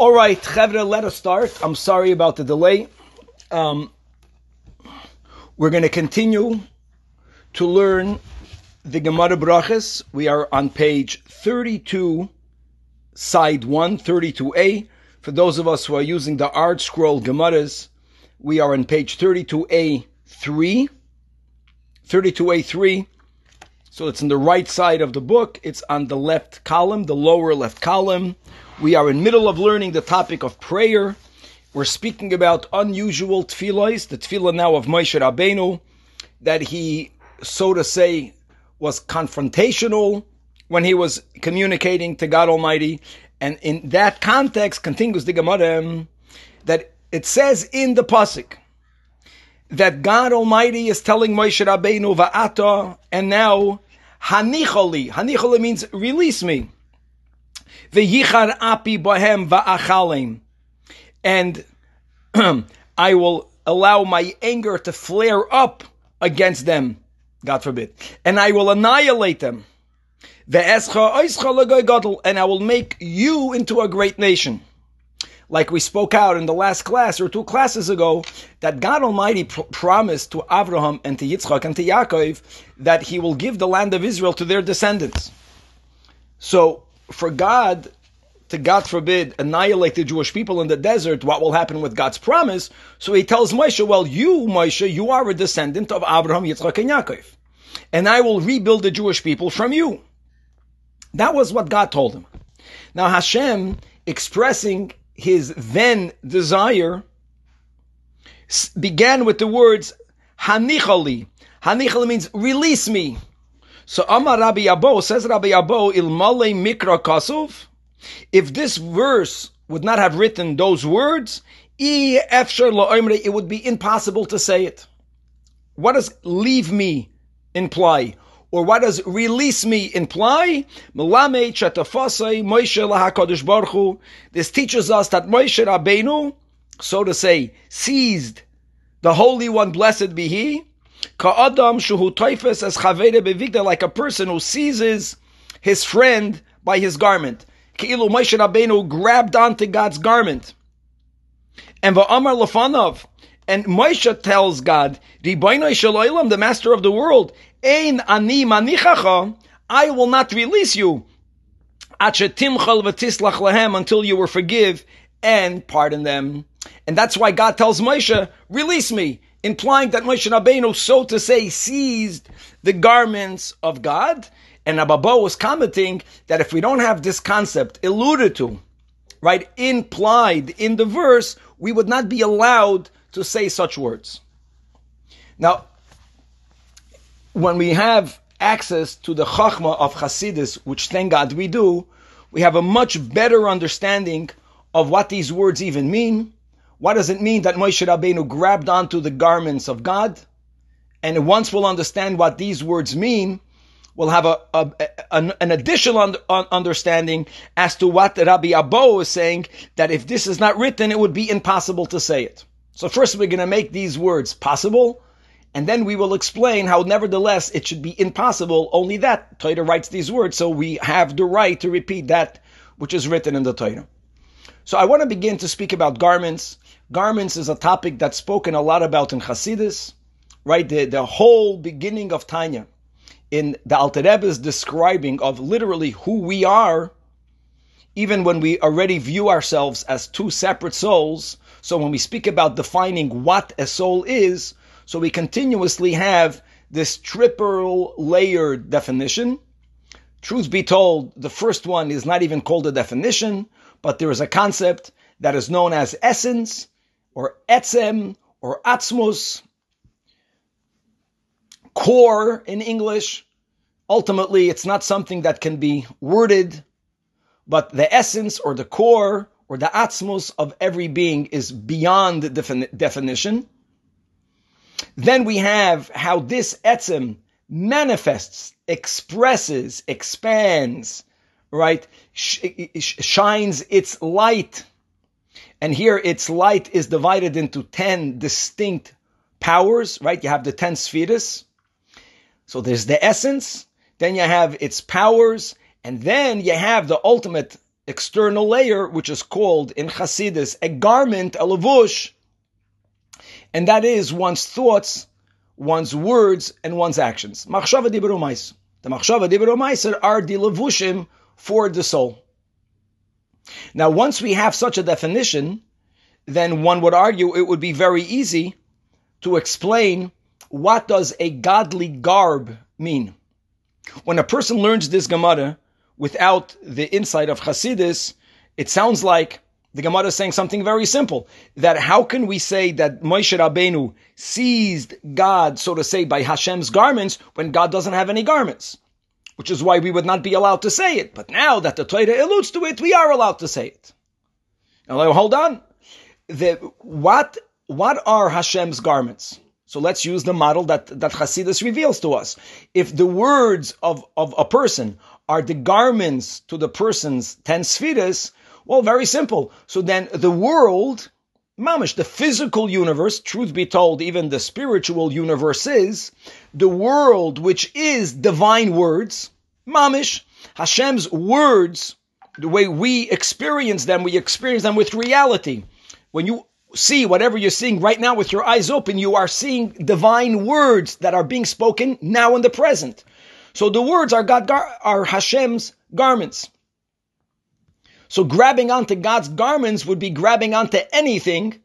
All right, Chevra, let us start. I'm sorry about the delay. Um, we're going to continue to learn the Gemara Brachas. We are on page 32, side 1, 32a. For those of us who are using the ArtScroll Gemaras, we are on page 32a 3. 32a3. So it's on the right side of the book. It's on the left column, the lower left column. We are in middle of learning the topic of prayer. We're speaking about unusual tefillahs, the tefillah now of Moshe Rabbeinu, that he, so to say, was confrontational when he was communicating to God Almighty. And in that context, continues the Gemara, that it says in the Pasuk, that God Almighty is telling Moshe Rabbeinu va'ata, and now hanicholi. Hanicholi means release me. V'yichar api bohem va'achalim. And I will allow my anger to flare up against them, God forbid. And I will annihilate them. And I will make you into a great nation. Like we spoke out in the last class or two classes ago, that God Almighty pr- promised to Abraham and to Yitzchak and to Yaakov that He will give the land of Israel to their descendants. So for God to, God forbid, annihilate the Jewish people in the desert, what will happen with God's promise? So he tells Moshe, well, you, Moshe, you are a descendant of Abraham, Yitzchak, and Yaakov. And I will rebuild the Jewish people from you. That was what God told him. Now Hashem, expressing his then desire, began with the words, Hanichali. Hanichali means release me. So Amar Rabbi Abo, says Rabbi Abo, Ilmale Mikra Kasuv, if this verse would not have written those words, it would be impossible to say it. What does leave me imply? Or what does release me imply? This teaches us that Moshe Rabbeinu, so to say, seized the Holy One, blessed be He, like a person who seizes his friend by his garment. Ki'ilu Moshe Rabbeinu grabbed onto God's garment. And Va'amar Lafanov, and Moshe tells God, the master of the world, Ein ani manichacha, I will not release you until you will forgive and pardon them. And that's why God tells Moshe, release me, implying that Moshe Rabbeinu, so to say, seized the garments of God and Ababo was commenting that if we don't have this concept alluded to, right, implied in the verse, we would not be allowed to say such words. Now, when we have access to the Chachma of Hasidus, which thank God we do, we have a much better understanding of what these words even mean. What does it mean that Moshe Rabbeinu grabbed onto the garments of God? And once we'll understand what these words mean, we'll have a, a an, an, additional un, un, understanding as to what Rabbi Abo is saying, that if this is not written, it would be impossible to say it. So first we're going to make these words possible, and then we will explain how nevertheless it should be impossible, only that Torah writes these words, so we have the right to repeat that which is written in the Torah. So I want to begin to speak about garments. Garments is a topic that's spoken a lot about in Hasidus, right? The, the whole beginning of Tanya in the Alter Rebbe's describing of literally who we are, even when we already view ourselves as two separate souls. So when we speak about defining what a soul is, so we continuously have this triple layered definition. Truth be told, the first one is not even called a definition, but there is a concept that is known as essence, or etzem, or atzmus, core in English. Ultimately, it's not something that can be worded, but the essence or the core or the atzmos of every being is beyond defini- definition. Then we have how this etzem manifests, expresses, expands, right? Sh- shines its light. And here its light is divided into 10 distinct powers, right? You have the 10 spheres. So there's the essence, then you have its powers, and then you have the ultimate external layer, which is called in Hasidus a garment, a lavush, and that is one's thoughts, one's words, and one's actions. The machshava dibur are the lavushim for the soul. Now, once we have such a definition, then one would argue it would be very easy to explain what does a godly garb mean. When a person learns this Gemara without the insight of Hasidus, it sounds like the Gemara is saying something very simple. That how can we say that Moshe Rabbeinu seized God, so to say, by Hashem's garments when God doesn't have any garments? Which is why we would not be allowed to say it. But now that the Torah alludes to it, we are allowed to say it. Now hold on. The, what, what are Hashem's garments? So let's use the model that, that Hasidus reveals to us. If the words of, of a person are the garments to the person's ten spheres, well, very simple. So then the world, mamish, the physical universe, truth be told, even the spiritual universe is, the world which is divine words, mamish, Hashem's words, the way we experience them, we experience them with reality. When you see whatever you're seeing right now with your eyes open, you are seeing divine words that are being spoken now in the present. So the words are God are Hashem's garments. So grabbing onto God's garments would be grabbing onto anything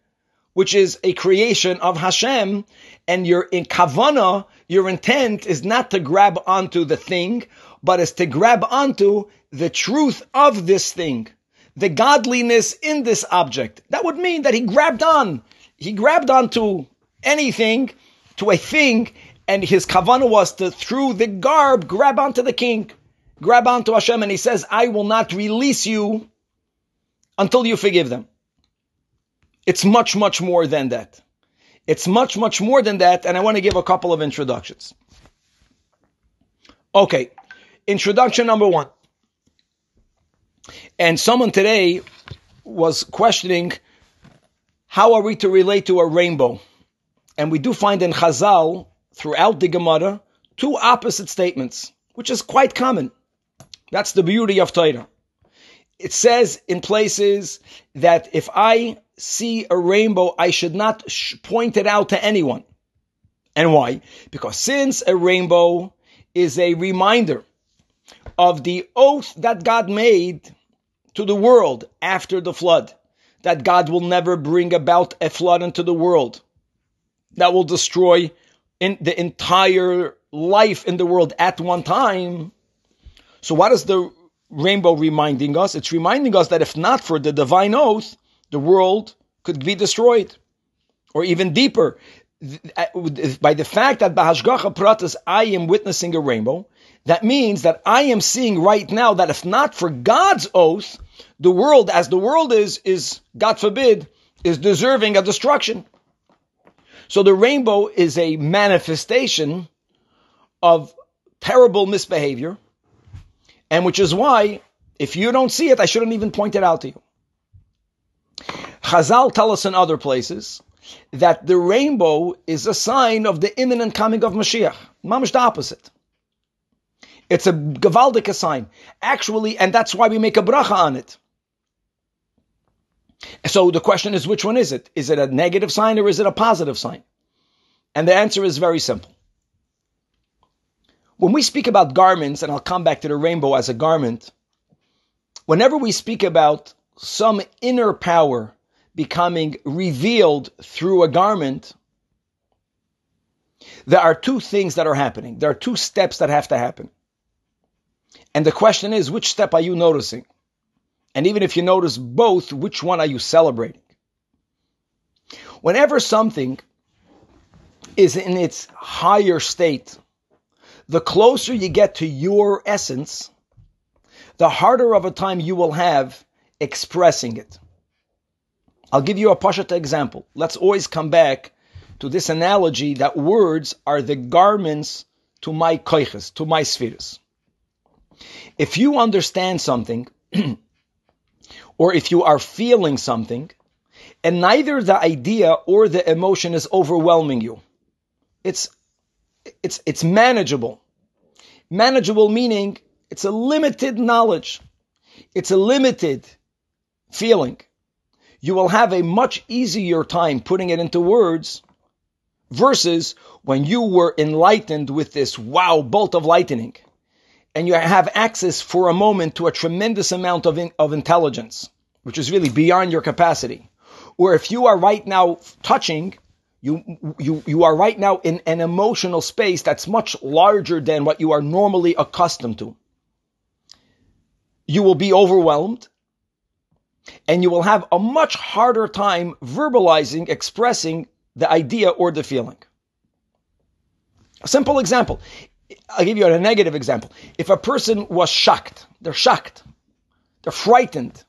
which is a creation of Hashem, and your in kavana, your intent is not to grab onto the thing, but is to grab onto the truth of this thing the godliness in this object. That would mean that he grabbed on. He grabbed onto anything, to a thing, and his kavanah was to, through the garb, grab onto the king, grab onto Hashem, and he says, I will not release you until you forgive them. It's much, much more than that. It's much, much more than that, and I want to give a couple of introductions. Okay, introduction number one. And someone today was questioning how are we to relate to a rainbow? And we do find in Chazal, throughout the Gemara, two opposite statements, which is quite common. That's the beauty of Torah. It says in places that if I see a rainbow, I should not sh- point it out to anyone. And why? Because since a rainbow is a reminder of the oath that God made to the world after the flood, that God will never bring about a flood into the world that will destroy in the entire life in the world at one time. So what is the rainbow reminding us? It's reminding us that if not for the divine oath, the world could be destroyed. Or even deeper, by the fact that Bahashgacha Pratas, I am witnessing a rainbow, that means that I am seeing right now that if not for God's oath, the world, as the world is, is, God forbid, is deserving of destruction. So the rainbow is a manifestation of terrible misbehavior, and which is why, if you don't see it, I shouldn't even point it out to you. Chazal tell us in other places that the rainbow is a sign of the imminent coming of Mashiach. Mamish the opposite. It's a gewaldige sign. Actually, and that's why we make a bracha on it. So the question is, which one is it? Is it a negative sign or is it a positive sign? And the answer is very simple. When we speak about garments, and I'll come back to the rainbow as a garment, whenever we speak about some inner power becoming revealed through a garment, there are two things that are happening. There are two steps that have to happen. And the question is, which step are you noticing? And even if you notice both, which one are you celebrating? Whenever something is in its higher state, the closer you get to your essence, the harder of a time you will have expressing it. I'll give you a Pashata example. Let's always come back to this analogy that words are the garments to my koiches, to my spheres. If you understand something, or if you are feeling something, and neither the idea or the emotion is overwhelming you, it's it's it's manageable. Manageable meaning it's a limited knowledge. it's a limited feeling, you will have a much easier time putting it into words versus when you were enlightened with this wow bolt of lightning and you have access for a moment to a tremendous amount of, in, of intelligence, which is really beyond your capacity. Or if you are right now touching, you, you, you are right now in an emotional space that's much larger than what you are normally accustomed to. You will be overwhelmed and you will have a much harder time verbalizing, expressing the idea or the feeling. A simple example. I'll give you a negative example. If a person was shocked, they're shocked, they're frightened.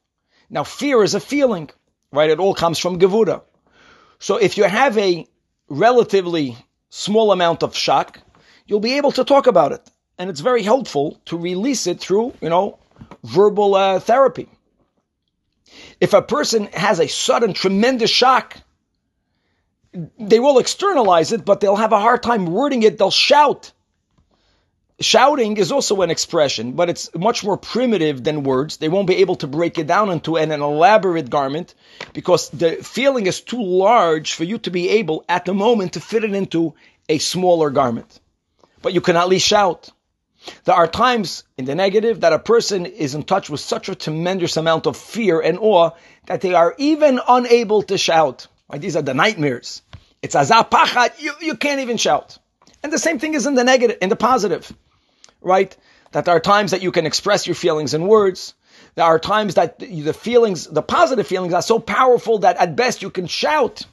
Now, fear is a feeling, right? It all comes from Gevura. So if you have a relatively small amount of shock, you'll be able to talk about it. And it's very helpful to release it through, you know, verbal uh, therapy. If a person has a sudden tremendous shock, they will externalize it, but they'll have a hard time wording it. They'll shout. Shouting is also an expression, but it's much more primitive than words. They won't be able to break it down into an, an elaborate garment because the feeling is too large for you to be able at the moment to fit it into a smaller garment. But you can at least shout. There are times in the negative that a person is in touch with such a tremendous amount of fear and awe that they are even unable to shout. Right? These are the nightmares. It's azapachat, you, you can't even shout. And the same thing is in the negative, in the positive right? That there are times that you can express your feelings in words. There are times that the feelings, the positive feelings are so powerful that at best you can shout.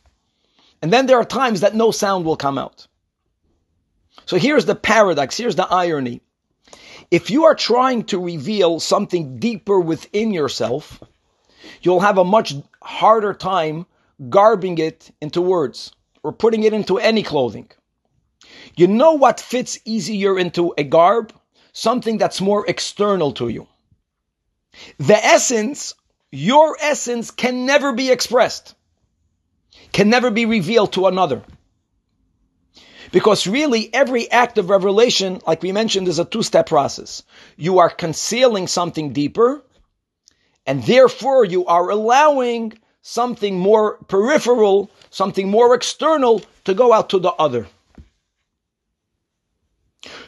And then there are times that no sound will come out. So here's the paradox, here's the irony. If you are trying to reveal something deeper within yourself, you'll have a much harder time garbing it into words or putting it into any clothing. You know what fits easier into a garb? Something that's more external to you. The essence, your essence can never be expressed, can never be revealed to another. Because really, every act of revelation, like we mentioned, is a two step process. You are concealing something deeper, and therefore you are allowing something more peripheral, something more external to go out to the other.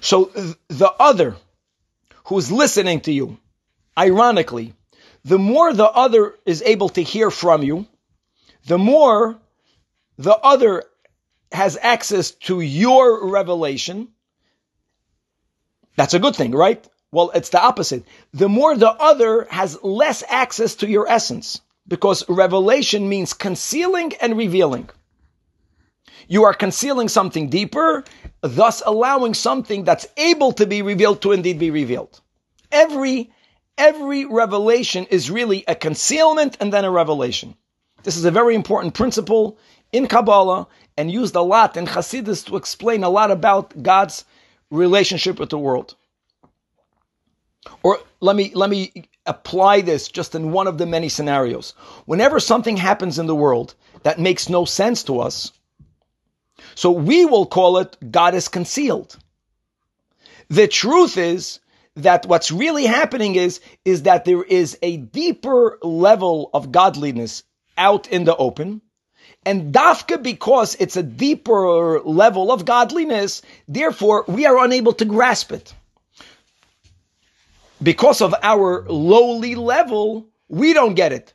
So the other who's listening to you, ironically, the more the other is able to hear from you, the more the other has access to your revelation. That's a good thing, right? Well, it's the opposite. The more the other has less access to your essence, because revelation means concealing and revealing. You are concealing something deeper, thus allowing something that's able to be revealed to indeed be revealed. Every, every revelation is really a concealment and then a revelation. This is a very important principle in Kabbalah and used a lot in Hasidus to explain a lot about God's relationship with the world. Or let me, let me apply this just in one of the many scenarios. Whenever something happens in the world that makes no sense to us, so we will call it God is concealed. The truth is that what's really happening is, is that there is a deeper level of godliness out in the open. And dafka, because it's a deeper level of godliness, therefore we are unable to grasp it. Because of our lowly level, we don't get it.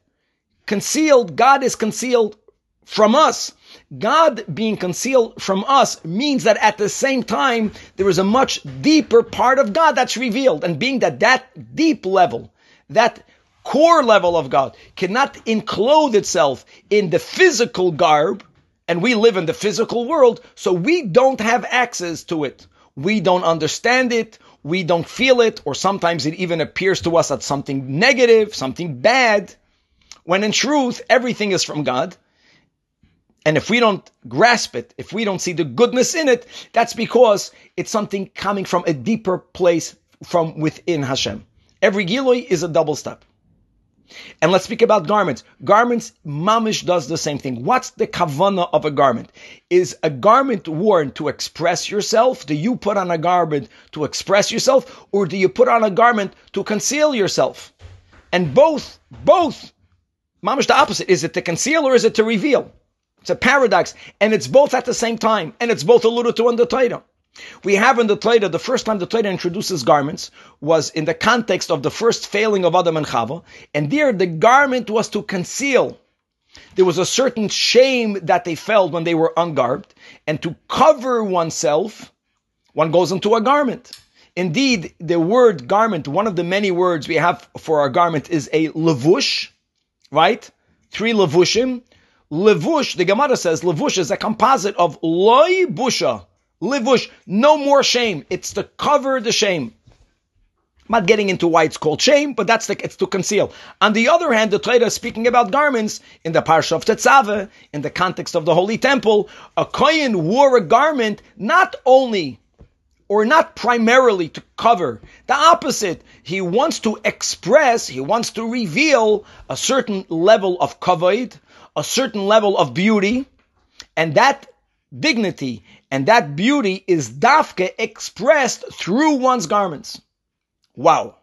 Concealed, God is concealed from us. God being concealed from us means that at the same time, there is a much deeper part of God that's revealed. And being that that deep level, that core level of God cannot enclose itself in the physical garb, and we live in the physical world, so we don't have access to it. We don't understand it. We don't feel it, or sometimes it even appears to us as something negative, something bad, when in truth, everything is from God. And if we don't grasp it, if we don't see the goodness in it, that's because it's something coming from a deeper place from within Hashem. Every Giloi is a double step. And let's speak about garments. Garments, Mamish does the same thing. What's the kavana of a garment? Is a garment worn to express yourself? Do you put on a garment to express yourself? Or do you put on a garment to conceal yourself? And both, both, mamish the opposite. Is it to conceal or is it to reveal? It's a paradox. And it's both at the same time. And it's both alluded to in the Torah. We have in the Torah, the first time the Torah introduces garments was in the context of the first failing of Adam and Chava. And there the garment was to conceal. There was a certain shame that they felt when they were ungarbed. And to cover oneself, one goes into a garment. Indeed, the word garment, one of the many words we have for our garment is a levush, right? Three levushim. Levush, the Gemara says, levush is a composite of loy busha. Levush, no more shame. It's to cover the shame. I'm not getting into why it's called shame, but that's the, it's to conceal. On the other hand, the Torah is speaking about garments in the Parsha of Tetzaveh, in the context of the Holy Temple. A Kohen wore a garment not only or not primarily to cover. The opposite. He wants to express, he wants to reveal a certain level of kavod, a certain level of beauty, and that dignity and that beauty is dafke expressed through one's garments. Wow.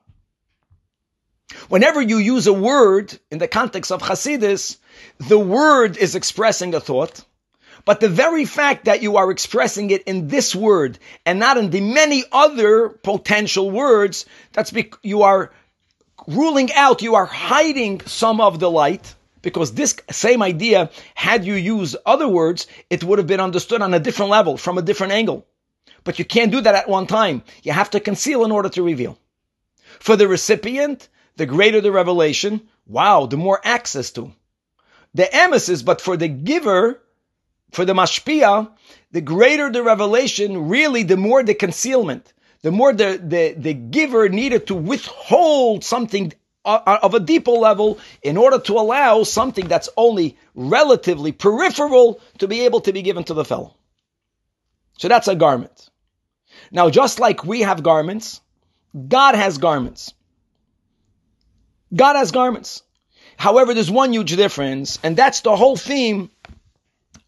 Whenever you use a word in the context of Hasidus, the word is expressing a thought. But the very fact that you are expressing it in this word and not in the many other potential words, that's because you are ruling out, you are hiding some of the light. Because this same idea, had you used other words, it would have been understood on a different level, from a different angle. But you can't do that at one time. You have to conceal in order to reveal. For the recipient, the greater the revelation, wow, the more access to. The emesis, but for the giver, for the mashpia, the greater the revelation, really the more the concealment, the more the, the, the giver needed to withhold something Uh, uh, of a deeper level in order to allow something that's only relatively peripheral to be able to be given to the fellow. So that's a garment. Now, just like we have garments, God has garments. God has garments. However, there's one huge difference, and that's the whole theme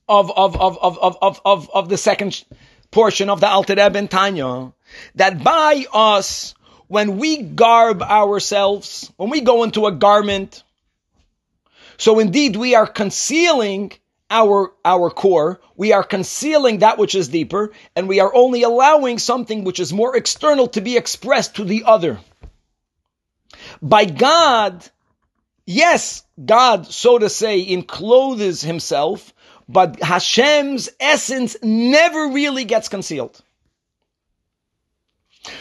of, of, of, of, of, of, of, of the second portion of the Alter Rebbe and Tanya, that by us, when we garb ourselves, when we go into a garment, so indeed we are concealing our, our core, we are concealing that which is deeper, and we are only allowing something which is more external to be expressed to the other. By God, yes, God, so to say, encloses himself, but Hashem's essence never really gets concealed.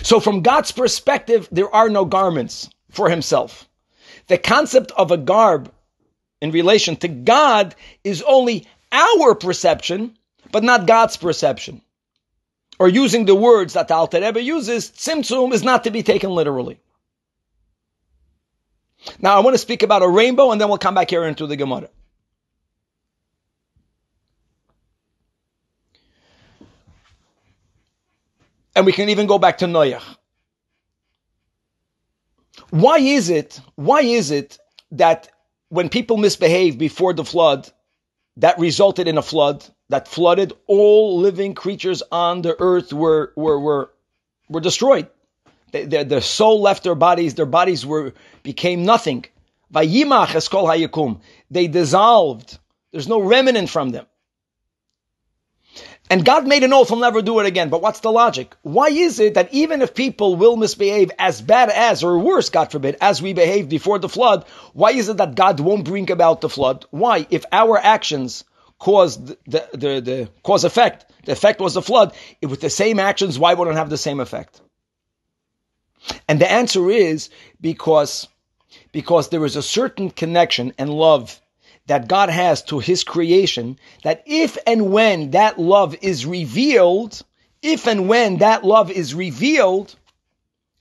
So from God's perspective, there are no garments for himself. The concept of a garb in relation to God is only our perception, but not God's perception. Or using the words that the Alter Rebbe uses, tzimtzum is not to be taken literally. Now I want to speak about a rainbow and then we'll come back here into the Gemara. And we can even go back to Noach. Why is it, why is it that when people misbehave before the flood, that resulted in a flood that flooded all living creatures on the earth were, were, were, were destroyed. They, their, their soul left their bodies, their bodies were, became nothing. Vayimach eskol hayakum. They dissolved. There's no remnant from them. And God made an oath, he'll never do it again. But what's the logic? Why is it that even if people will misbehave as bad as, or worse, God forbid, as we behaved before the flood, why is it that God won't bring about the flood? Why? If our actions caused the, the, the cause effect, the effect was the flood, if with the same actions, why wouldn't have the same effect? And the answer is because, because there is a certain connection and love that God has to his creation, that if and when that love is revealed, if and when that love is revealed,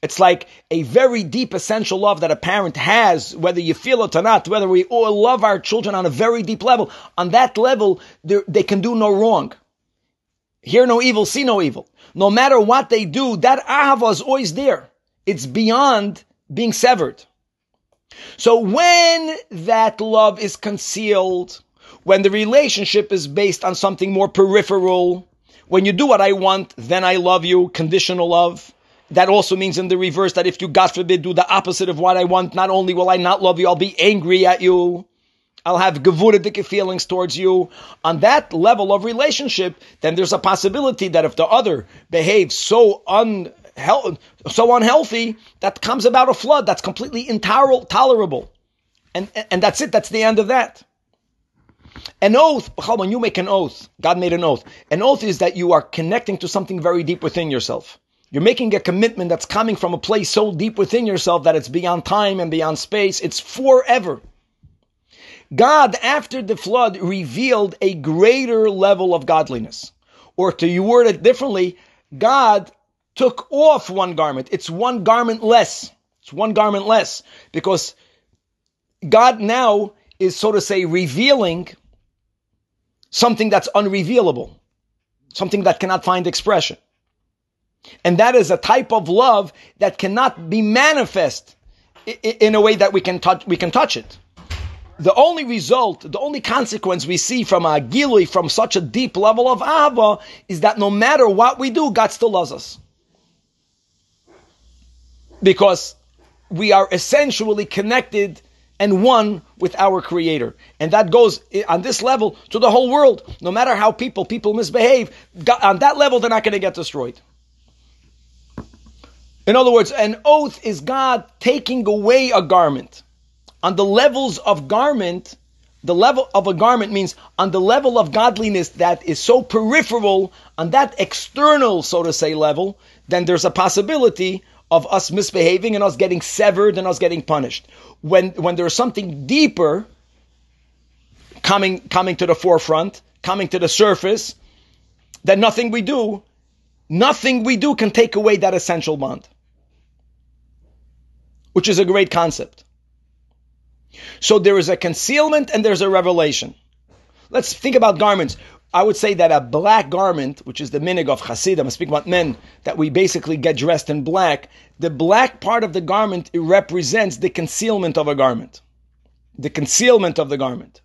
it's like a very deep essential love that a parent has, whether you feel it or not, whether we all love our children on a very deep level. On that level, they can do no wrong. Hear no evil, see no evil. No matter what they do, that ahava is always there. It's beyond being severed. So when that love is concealed, when the relationship is based on something more peripheral, when you do what I want, then I love you, conditional love, that also means in the reverse that if you, God forbid, do the opposite of what I want, not only will I not love you, I'll be angry at you. I'll have gevuridic feelings towards you. On that level of relationship, then there's a possibility that if the other behaves so so unhealthy, that comes about a flood that's completely intolerable. And, and that's it. That's the end of that. An oath, when you make an oath, God made an oath. An oath is that you are connecting to something very deep within yourself. You're making a commitment that's coming from a place so deep within yourself that it's beyond time and beyond space. It's forever. God, after the flood, revealed a greater level of godliness. Or to you word it differently, God took off one garment. It's one garment less. It's one garment less. Because God now is, so to say, revealing something that's unrevealable, something that cannot find expression. And that is a type of love that cannot be manifest in a way that we can touch, we can touch it. The only result, the only consequence we see from a gilui, from such a deep level of Ahava, is that no matter what we do, God still loves us. Because we are essentially connected and one with our creator. And that goes on this level to the whole world. No matter how people, people misbehave, on that level, they're not going to get destroyed. In other words, an oath is God taking away a garment. On the levels of garment, the level of a garment means on the level of godliness that is so peripheral, on that external, so to say, level, then there's a possibility of us misbehaving and us getting severed and us getting punished. When when there's something deeper coming coming to the forefront, coming to the surface, then nothing we do, nothing we do can take away that essential bond which is a great concept. So there is a concealment and there's a revelation. Let's think about garments. I would say that a black garment, which is the minig of Hasidim, I'm speaking about men, that we basically get dressed in black, the black part of the garment represents the concealment of a garment. The concealment of the garment.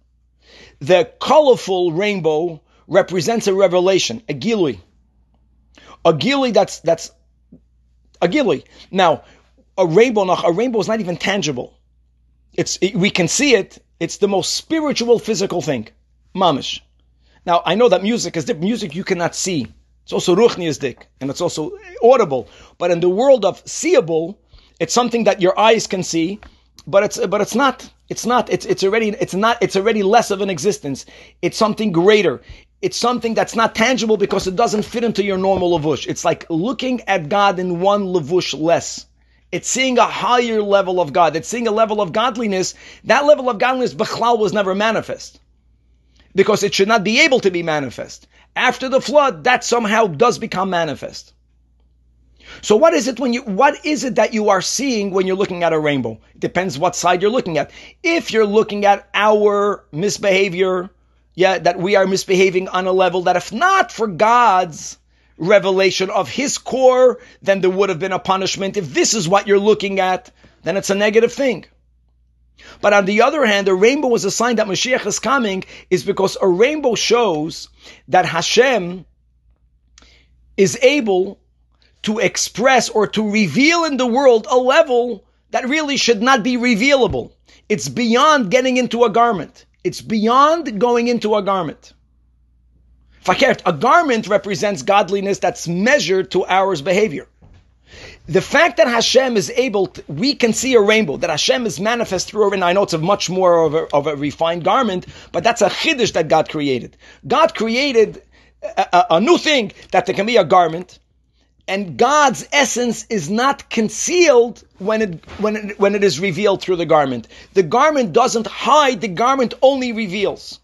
The colorful rainbow represents a revelation, a gilui. A gilui that's, that's, a gilui. Now, a rainbow, a rainbow is not even tangible. It's, it, we can see it. It's the most spiritual, physical thing. Mamish. Now, I know that music is different. Music you cannot see. It's also ruchniistic, and it's also audible. But in the world of seeable, it's something that your eyes can see, but it's but it's not. It's not. It's it's already it's not. It's already less of an existence. It's something greater. It's something that's not tangible because it doesn't fit into your normal lavush. It's like looking at God in one lavush less. It's seeing a higher level of God. It's seeing a level of godliness. That level of godliness, Bechlal, was never manifest. Because it should not be able to be manifest. After the flood, that somehow does become manifest. So what is it when you, what is it that you are seeing when you're looking at a rainbow? It depends what side you're looking at. If you're looking at our misbehavior, yeah, that we are misbehaving on a level that if not for God's revelation of his core, then there would have been a punishment. If this is what you're looking at, then it's a negative thing. But on the other hand, a rainbow was a sign that Mashiach is coming, is because a rainbow shows that Hashem is able to express or to reveal in the world a level that really should not be revealable. It's beyond getting into a garment. It's beyond going into a garment. Fakert, a garment represents godliness that's measured to our behavior. The fact that Hashem is able, to, we can see a rainbow, that Hashem is manifest through, and I know it's a much more of a, of a refined garment, but that's a chiddush that God created. God created a, a, a new thing that there can be a garment, and God's essence is not concealed when it, when it, when it is revealed through the garment. The garment doesn't hide, the garment only reveals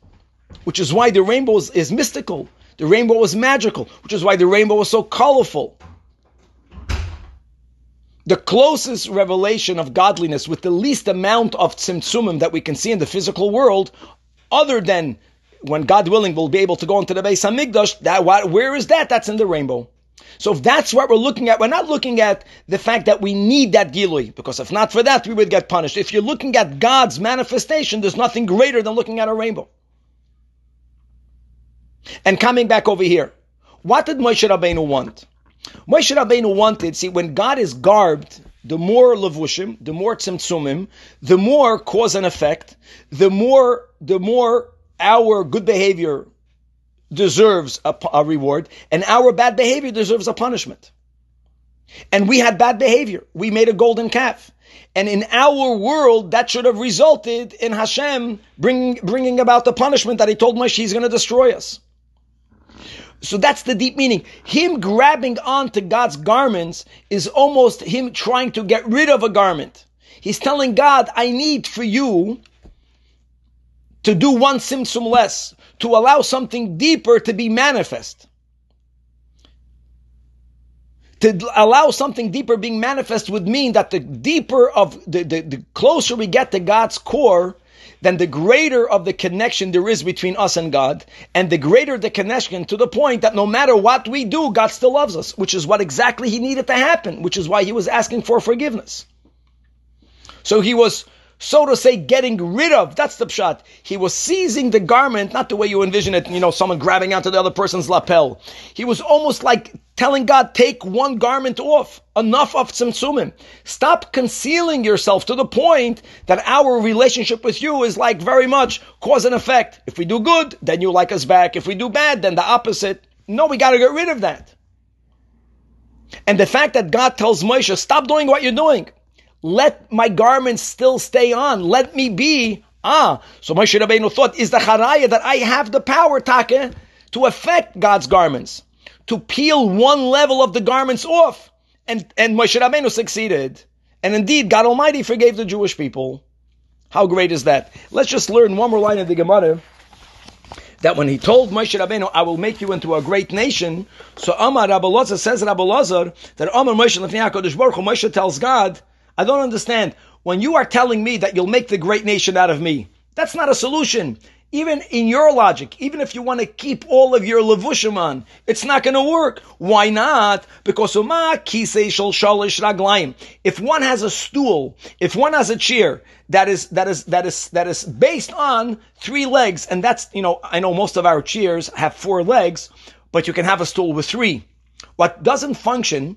which is why the rainbow is, is mystical. The rainbow is magical, which is why the rainbow was so colorful. The closest revelation of godliness with the least amount of tzimtzumim that we can see in the physical world, other than when God willing we'll be able to go into the Beis Hamikdash, that where is that? That's in the rainbow. So if that's what we're looking at, we're not looking at the fact that we need that gilui, because if not for that, we would get punished. If you're looking at God's manifestation, there's nothing greater than looking at a rainbow. And coming back over here, what did Moshe Rabbeinu want? Moshe Rabbeinu wanted, see, when God is garbed, the more levushim, the more tzimtzumim, the more cause and effect, the more, the more our good behavior deserves a, a reward, and our bad behavior deserves a punishment. And we had bad behavior. We made a golden calf. And in our world, that should have resulted in Hashem bringing, bringing about the punishment that he told Moshe he's going to destroy us. So that's the deep meaning. Him grabbing onto God's garments is almost him trying to get rid of a garment. He's telling God, I need for you to do one tzimtzum less, to allow something deeper to be manifest. To allow something deeper being manifest would mean that the deeper of the, the, the closer we get to God's core, then the greater of the connection there is between us and God, and the greater the connection to the point that no matter what we do, God still loves us, which is what exactly he needed to happen, which is why he was asking for forgiveness. So he was so to say, getting rid of. That's the pshat. He was seizing the garment, not the way you envision it, you know, someone grabbing onto the other person's lapel. He was almost like telling God, take one garment off. Enough of tzimtzumim. Stop concealing yourself to the point that our relationship with you is like very much cause and effect. If we do good, then you like us back. If we do bad, then the opposite. No, we gotta get rid of that. And the fact that God tells Moshe, stop doing what you're doing. Let my garments still stay on. Let me be. Ah, so Moshe Rabbeinu thought, is the charaya that I have the power, Take, to affect God's garments, to peel one level of the garments off. And, and Moshe Rabbeinu succeeded. And indeed, God Almighty forgave the Jewish people. How great is that? Let's just learn one more line of the Gemara. That when he told Moshe Rabbeinu, I will make you into a great nation, so Amar Rabbi Lazar says Rabbi Lazar that Amar Moshe Lefnei Baruch Moshe tells God, I don't understand. When you are telling me that you'll make the great nation out of me, that's not a solution. Even in your logic, even if you want to keep all of your levushim on, it's not going to work. Why not? Because if one has a stool, if one has a chair that is that is that is that is based on three legs, and that's you know I know most of our chairs have four legs, but you can have a stool with three. What doesn't function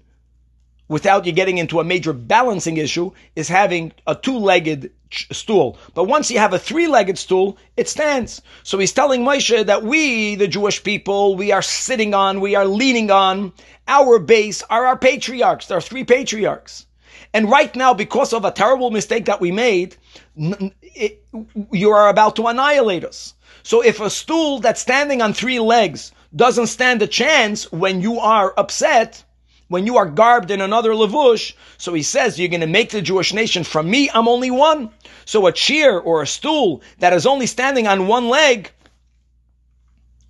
without you getting into a major balancing issue is having a two-legged stool. But once you have a three-legged stool, it stands. So he's telling Moshe that we, the Jewish people, we are sitting on, we are leaning on, our base are our patriarchs. Are three patriarchs. And right now, because of a terrible mistake that we made, it, you are about to annihilate us. So if a stool that's standing on three legs doesn't stand a chance when you are upset, when you are garbed in another levush. So he says, you're going to make the Jewish nation from me, I'm only one. So a chair or a stool that is only standing on one leg,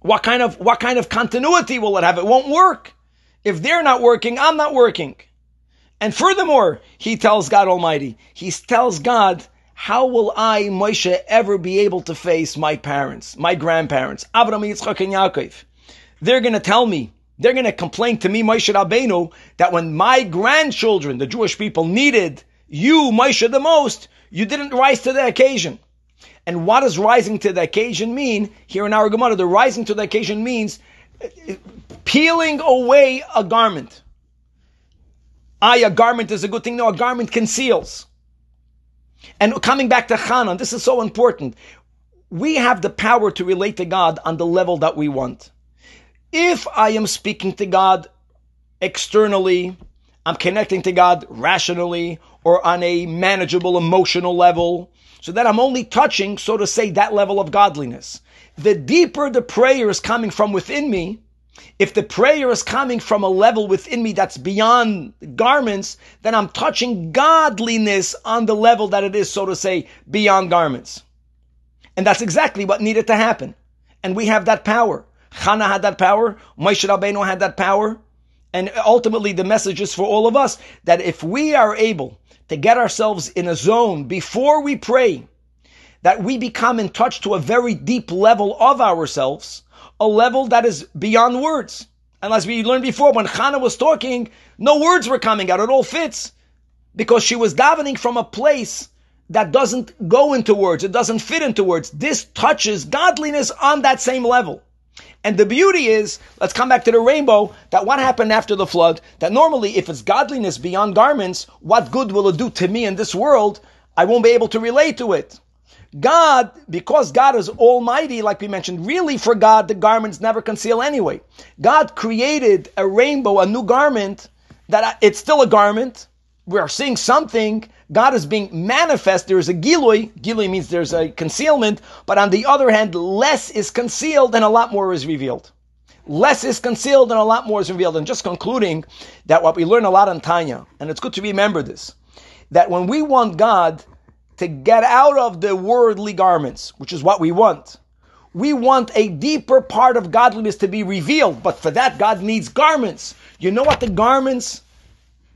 what kind of, what kind of continuity will it have? It won't work. If they're not working, I'm not working. And furthermore, he tells God Almighty, he tells God, how will I, Moshe, ever be able to face my parents, my grandparents, Abraham, Yitzchak, and Yaakov? They're going to tell me, they're going to complain to me, Moshe Rabbeinu, that when my grandchildren, the Jewish people, needed you, Moshe, the most, you didn't rise to the occasion. And what does rising to the occasion mean? Here in our Gemara, the rising to the occasion means uh, peeling away a garment. I, a garment is a good thing. No, a garment conceals. And coming back to Chanan, this is so important. We have the power to relate to God on the level that we want. If I am speaking to God externally, I'm connecting to God rationally or on a manageable emotional level, so that I'm only touching, so to say, that level of godliness. The deeper the prayer is coming from within me, if the prayer is coming from a level within me that's beyond garments, then I'm touching godliness on the level that it is, so to say, beyond garments. And that's exactly what needed to happen. And we have that power. Chana had that power. Moshe Rabbeinu had that power. And ultimately, the message is for all of us that if we are able to get ourselves in a zone before we pray, that we become in touch to a very deep level of ourselves, a level that is beyond words. And as we learned before, when Chana was talking, no words were coming out. It all fits because she was davening from a place that doesn't go into words. It doesn't fit into words. This touches godliness on that same level. And the beauty is, let's come back to the rainbow, that what happened after the flood, that normally if it's godliness beyond garments, what good will it do to me in this world? I won't be able to relate to it. God, because God is almighty, like we mentioned, really for God, the garments never conceal anyway. God created a rainbow, a new garment, that it's still a garment. We are seeing something. God is being manifest. There is a gilui. Gilui means there's a concealment. But on the other hand, less is concealed and a lot more is revealed. Less is concealed and a lot more is revealed. And just concluding that what we learn a lot in Tanya, and it's good to remember this, that when we want God to get out of the worldly garments, which is what we want. We want a deeper part of godliness to be revealed, but for that, God needs garments. You know what the garments,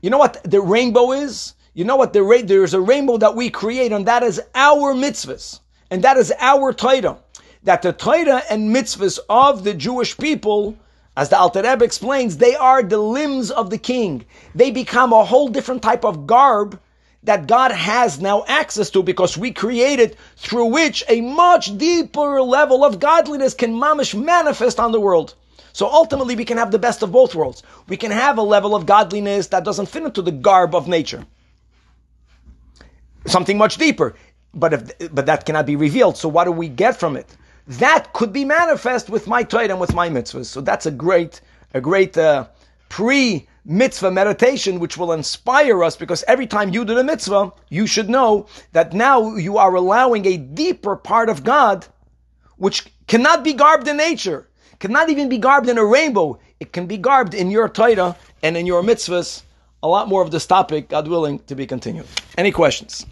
you know what the rainbow is? You know what the ra- there's a rainbow that we create, and that is our mitzvahs, and that is our Torah. That the Torah and mitzvahs of the Jewish people, as the Alter Rebbe explains, they are the limbs of the king. They become a whole different type of garb that God has now access to because we created through which a much deeper level of godliness can mamish manifest on the world. So ultimately we can have the best of both worlds. We can have a level of godliness that doesn't fit into the garb of nature. Something much deeper. But if, but that cannot be revealed. So what do we get from it? That could be manifest with my Torah and with my mitzvahs. So that's a great, a great uh, pre mitzvah meditation, which will inspire us because every time you do the mitzvah, you should know that now you are allowing a deeper part of God, which cannot be garbed in nature, cannot even be garbed in a rainbow. It can be garbed in your Torah and in your mitzvahs. A lot more of this topic, God willing, to be continued. Any questions?